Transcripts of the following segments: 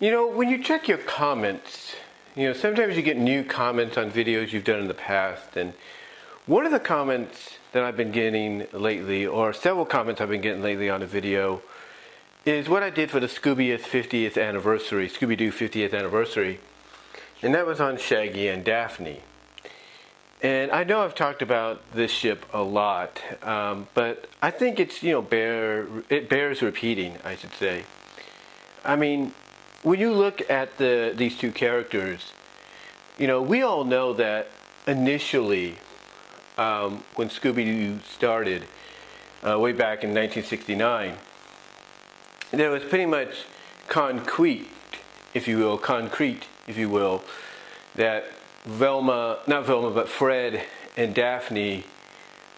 You know, when you check your comments, you know, sometimes you get new comments on videos you've done in the past. And one of the comments that I've been getting lately, or several comments I've been getting lately on a video, is what I did for the Scooby's 50th anniversary, Scooby Doo 50th anniversary. And that was on Shaggy and Daphne. And I know I've talked about this ship a lot, um, but I think it's you know bear it bears repeating. I should say. I mean, when you look at the these two characters, you know we all know that initially, um, when Scooby Doo started, uh, way back in 1969, there was pretty much concrete, if you will, concrete, if you will, that Velma, not Velma, but Fred and Daphne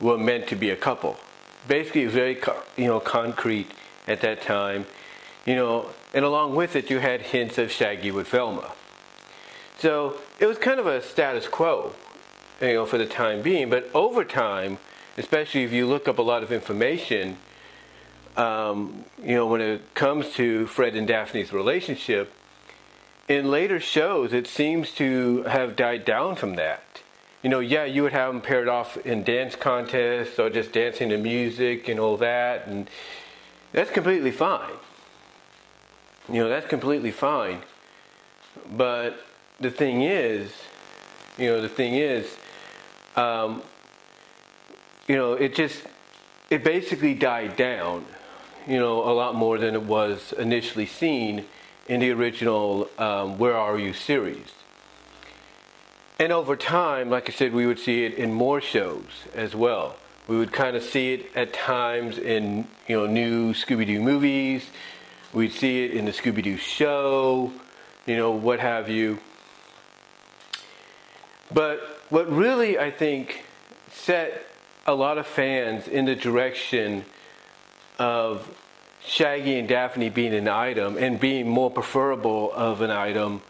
were meant to be a couple. Basically, very you know concrete at that time, you know, and along with it, you had hints of Shaggy with Velma. So it was kind of a status quo, you know, for the time being. But over time, especially if you look up a lot of information, um, you know, when it comes to Fred and Daphne's relationship, in later shows, it seems to have died down from that. You know, yeah, you would have them paired off in dance contests or just dancing to music and all that, and that's completely fine. You know, that's completely fine. But the thing is, you know, the thing is, um, you know, it just, it basically died down, you know, a lot more than it was initially seen in the original um, Where Are You series. And over time, like I said, we would see it in more shows as well. We would kind of see it at times in you know new Scooby-Doo movies. We'd see it in the Scooby-Doo show, you know, what have you. But what really I think set a lot of fans in the direction of Shaggy and Daphne being an item and being more preferable of an item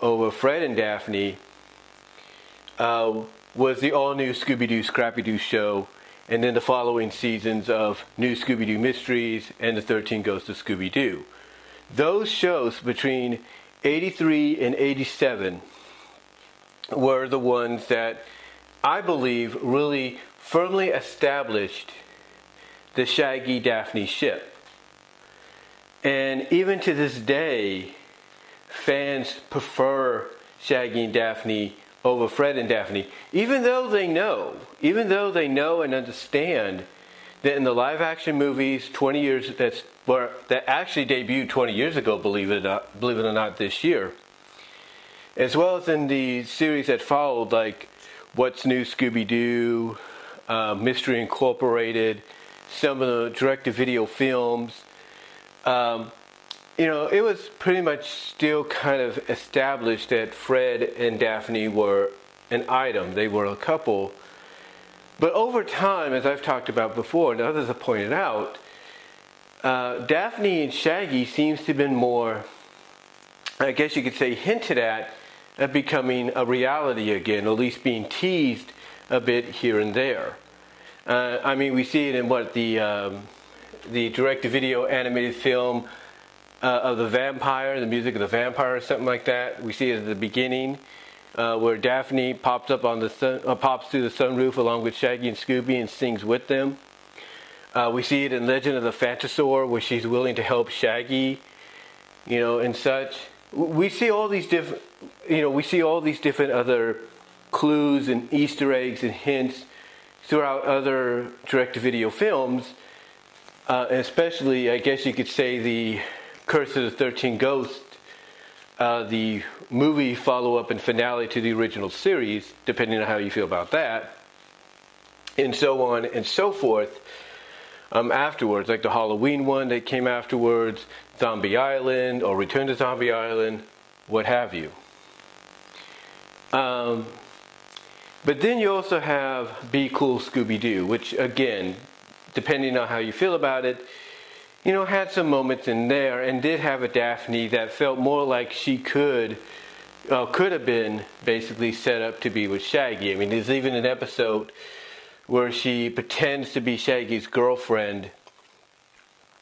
over Fred and Daphne uh, was the all new Scooby Doo Scrappy Doo show, and then the following seasons of New Scooby Doo Mysteries and The 13 Ghosts of Scooby Doo. Those shows between 83 and 87 were the ones that I believe really firmly established the Shaggy Daphne ship. And even to this day, fans prefer Shaggy and Daphne over Fred and Daphne, even though they know, even though they know and understand that in the live action movies 20 years that's where that actually debuted 20 years ago, believe it or not, believe it or not, this year, as well as in the series that followed, like What's New Scooby Doo, uh, Mystery Incorporated, some of the direct-to-video films, um, you know, it was pretty much still kind of established that Fred and Daphne were an item, they were a couple. But over time, as I've talked about before, and others have pointed out, uh, Daphne and Shaggy seems to have been more, I guess you could say, hinted at at becoming a reality again, at least being teased a bit here and there. Uh, I mean, we see it in what the um, the direct-to-video animated film uh, of the vampire, the music of the vampire, or something like that. We see it at the beginning, uh, where Daphne pops up on the sun, uh, pops through the sunroof along with Shaggy and Scooby and sings with them. Uh, we see it in Legend of the Phantasaur, where she's willing to help Shaggy, you know, and such. We see all these different, you know, we see all these different other clues and Easter eggs and hints throughout other direct-to-video films uh, especially, I guess you could say, the Curse of the Thirteen Ghosts, uh, the movie follow up and finale to the original series, depending on how you feel about that, and so on and so forth. Um, afterwards, like the Halloween one that came afterwards, Zombie Island or Return to Zombie Island, what have you. Um, but then you also have Be Cool Scooby Doo, which again depending on how you feel about it, you know, had some moments in there and did have a Daphne that felt more like she could, uh, could have been basically set up to be with Shaggy. I mean, there's even an episode where she pretends to be Shaggy's girlfriend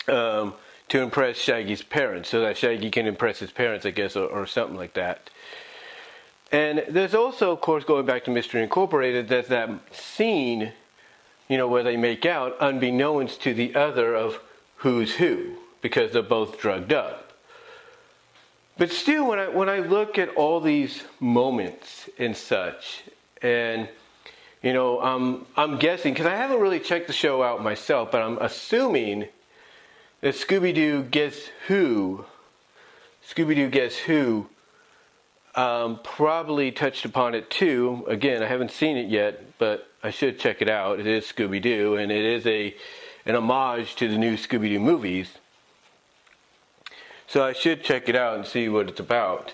um, to impress Shaggy's parents, so that Shaggy can impress his parents, I guess, or, or something like that. And there's also, of course, going back to Mystery Incorporated, there's that scene, you know, where they make out, unbeknownst to the other, of who's who, because they're both drugged up. But still, when I when I look at all these moments and such, and you know, um, I'm guessing because I haven't really checked the show out myself, but I'm assuming that Scooby Doo Guess Who, Scooby Doo Guess Who, um, probably touched upon it too. Again, I haven't seen it yet, but I should check it out. It is Scooby Doo, and it is a an homage to the new Scooby Doo movies. So I should check it out and see what it's about.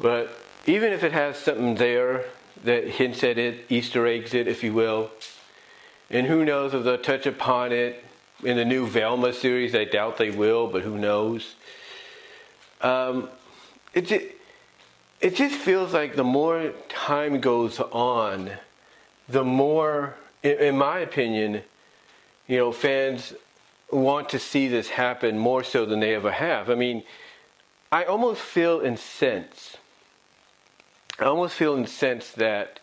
But even if it has something there that hints at it, Easter eggs it, if you will, and who knows if they'll touch upon it in the new Velma series. I doubt they will, but who knows? Um, it just, it just feels like the more time goes on, the more, in, in my opinion, you know, fans want to see this happen more so than they ever have. I mean, I almost feel incensed. I almost feel incensed that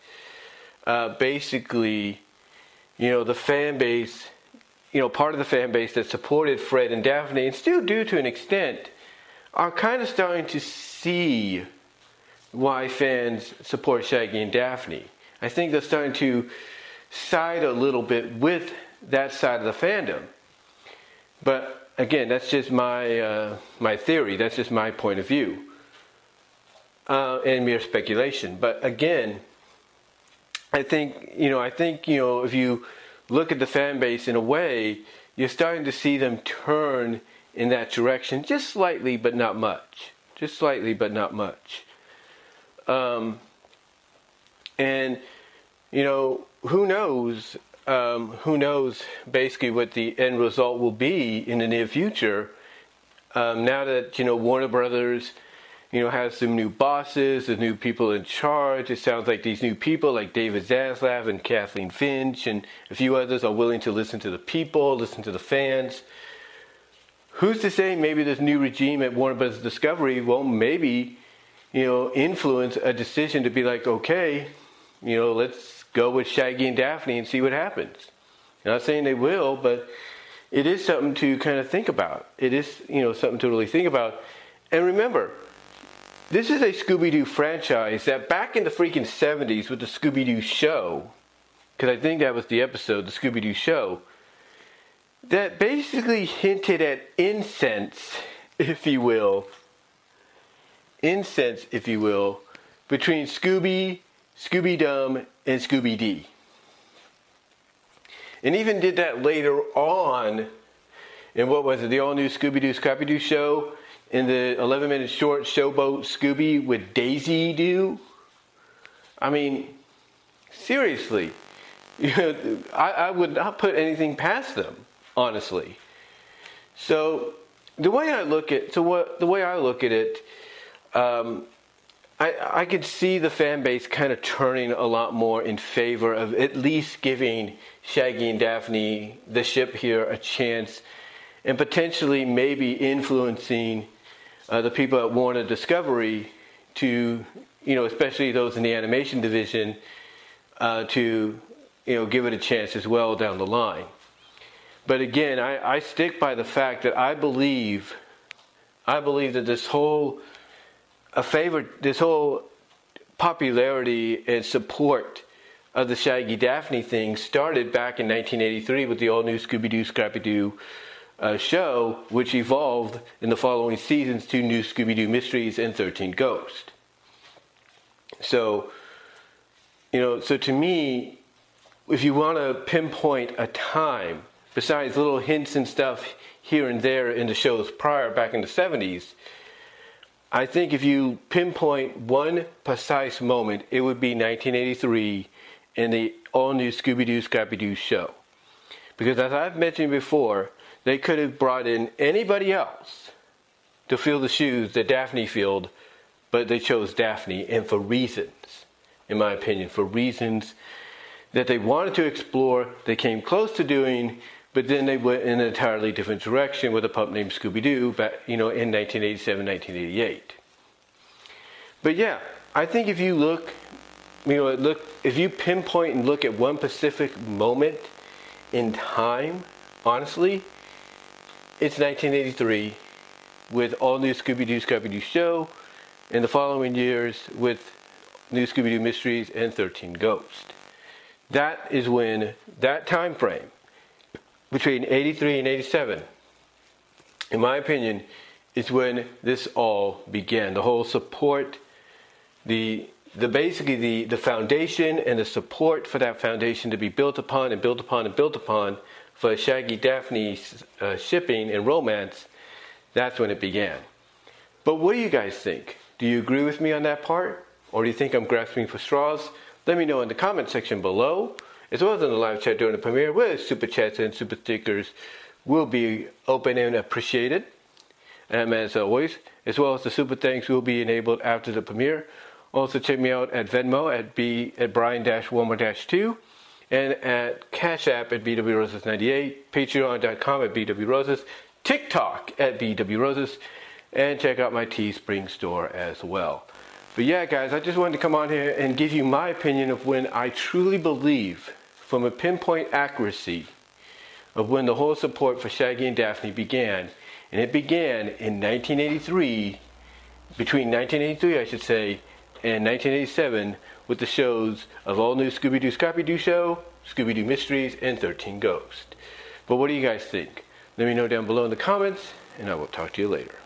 uh, basically, you know, the fan base, you know, part of the fan base that supported Fred and Daphne, and still do to an extent, are kind of starting to see why fans support Shaggy and Daphne. I think they're starting to side a little bit with that side of the fandom. But again, that's just my uh, my theory. That's just my point of view, uh, and mere speculation. But again, I think you know. I think you know if you look at the fan base in a way, you're starting to see them turn in that direction, just slightly, but not much. Just slightly, but not much. Um, and you know, who knows? Um, who knows basically what the end result will be in the near future. Um, now that you know Warner Brothers, you know has some new bosses, the new people in charge. It sounds like these new people, like David Zaslav and Kathleen Finch and a few others, are willing to listen to the people, listen to the fans. Who's to say maybe this new regime at Warner Brothers Discovery will maybe, you know, influence a decision to be like, okay, you know, let's go with Shaggy and Daphne and see what happens. I'm not saying they will, but it is something to kind of think about. It is, you know, something to really think about. And remember, this is a Scooby Doo franchise that back in the freaking 70s with the Scooby Doo show, because I think that was the episode, the Scooby Doo show, that basically hinted at incense, if you will, incense, if you will, between Scooby Scooby Dum, and Scooby Dee. And even did that later on in what was it, the all new Scooby Doo Scrappy Doo show in the 11 minute short Showboat Scooby with Daisy Doo. I mean, seriously, you know, I, I would not put anything past them, honestly. So the way I look at so what the way I look at it, um, I, I could see the fan base kind of turning a lot more in favor of at least giving Shaggy and Daphne, the ship here, a chance and potentially maybe influencing uh, the people at Warner Discovery to, you know, especially those in the animation division, uh, to, you know, give it a chance as well down the line. But again, I, I stick by the fact that I believe, I believe that this whole a favorite, this whole popularity and support of the Shaggy Daphne thing started back in 1983 with the all new Scooby Doo Scrappy Doo uh, show, which evolved in the following seasons to New Scooby Doo Mysteries and 13 Ghosts. So, you know, so to me, if you want to pinpoint a time, besides little hints and stuff here and there in the shows prior back in the 70s, I think if you pinpoint one precise moment, it would be 1983 in the all new Scooby Doo Scrappy Doo show. Because as I've mentioned before, they could have brought in anybody else to fill the shoes that Daphne filled, but they chose Daphne, and for reasons, in my opinion, for reasons that they wanted to explore, they came close to doing, But then they went in an entirely different direction with a pup named Scooby Doo, back you know, in 1987, 1988. But yeah, I think if you look, you know, look if you pinpoint and look at one specific moment in time, honestly, it's 1983 with all new Scooby Doo Scooby Doo show, and the following years with New Scooby Doo Mysteries and 13 Ghosts. That is when that time frame between 83 and 87, in my opinion, is when this all began. The whole support, the the basically the, the foundation and the support for that foundation to be built upon and built upon and built upon for Shaggy Daphne's uh, shipping and romance, that's when it began. But what do you guys think? Do you agree with me on that part? Or do you think I'm grasping for straws? Let me know in the comment section below as well as in the live chat during the premiere, where super chats and super stickers will be open and appreciated. And as always, as well as the super thanks will be enabled after the premiere. Also check me out at Venmo at B at Brian Warmer 2 and at Cash App at BWRoses98, Patreon.com at BWRoses, TikTok at BWRoses, and check out my Teespring store as well. But yeah, guys, I just wanted to come on here and give you my opinion of when I truly believe from a pinpoint accuracy of when the whole support for Shaggy and Daphne began. And it began in 1983, between 1983, I should say, and 1987, with the shows of All New Scooby Doo Scrappy Doo Show, Scooby Doo Mysteries, and 13 Ghosts. But what do you guys think? Let me know down below in the comments, and I will talk to you later.